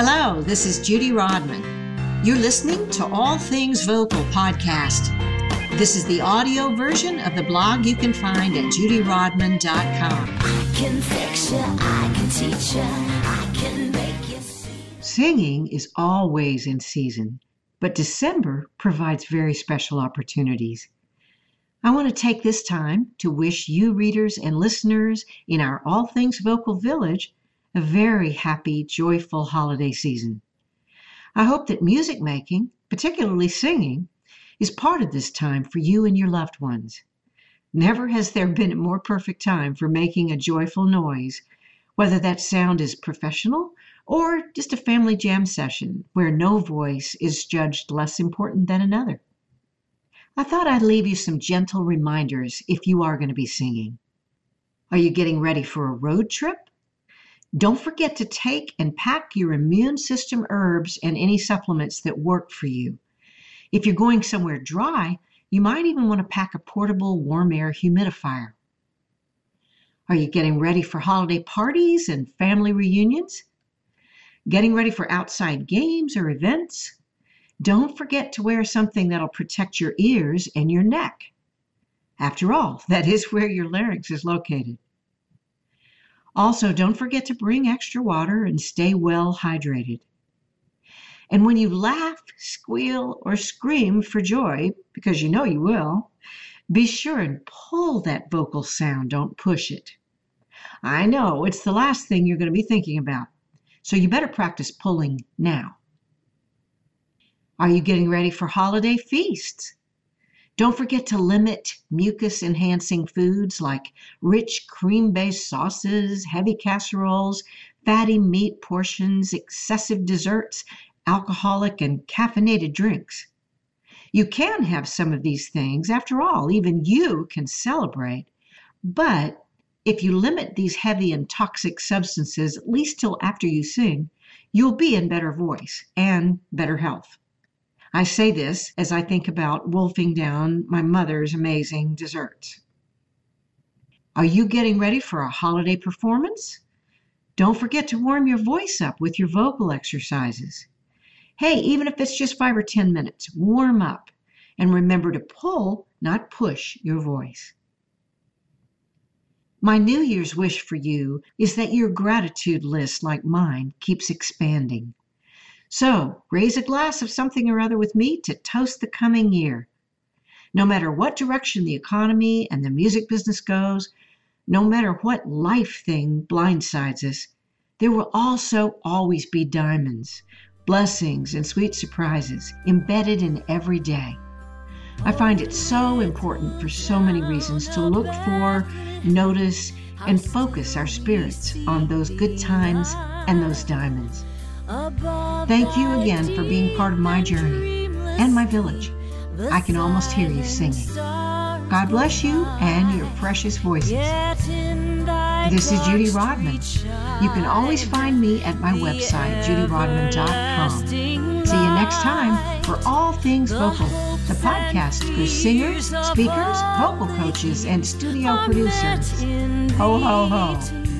Hello, this is Judy Rodman. You're listening to All Things Vocal podcast. This is the audio version of the blog you can find at judyrodman.com. I can fix you, I can teach you, I can make you see. Singing is always in season, but December provides very special opportunities. I want to take this time to wish you readers and listeners in our All Things Vocal Village a very happy, joyful holiday season. I hope that music making, particularly singing, is part of this time for you and your loved ones. Never has there been a more perfect time for making a joyful noise, whether that sound is professional or just a family jam session where no voice is judged less important than another. I thought I'd leave you some gentle reminders if you are going to be singing. Are you getting ready for a road trip? Don't forget to take and pack your immune system herbs and any supplements that work for you. If you're going somewhere dry, you might even want to pack a portable warm air humidifier. Are you getting ready for holiday parties and family reunions? Getting ready for outside games or events? Don't forget to wear something that'll protect your ears and your neck. After all, that is where your larynx is located. Also, don't forget to bring extra water and stay well hydrated. And when you laugh, squeal, or scream for joy, because you know you will, be sure and pull that vocal sound, don't push it. I know it's the last thing you're going to be thinking about, so you better practice pulling now. Are you getting ready for holiday feasts? Don't forget to limit mucus enhancing foods like rich cream based sauces, heavy casseroles, fatty meat portions, excessive desserts, alcoholic and caffeinated drinks. You can have some of these things. After all, even you can celebrate. But if you limit these heavy and toxic substances, at least till after you sing, you'll be in better voice and better health. I say this as I think about wolfing down my mother's amazing desserts. Are you getting ready for a holiday performance? Don't forget to warm your voice up with your vocal exercises. Hey, even if it's just five or 10 minutes, warm up and remember to pull, not push, your voice. My New Year's wish for you is that your gratitude list, like mine, keeps expanding. So raise a glass of something or other with me to toast the coming year. No matter what direction the economy and the music business goes, no matter what life thing blindsides us, there will also always be diamonds, blessings, and sweet surprises embedded in every day. I find it so important for so many reasons to look for, notice, and focus our spirits on those good times and those diamonds. Thank you again for being part of my journey and my village. I can almost hear you singing. God bless you and your precious voices. This is Judy Rodman. You can always find me at my website, judyrodman.com. See you next time for All Things Vocal, the podcast for singers, speakers, vocal coaches, and studio producers. Ho, ho, ho.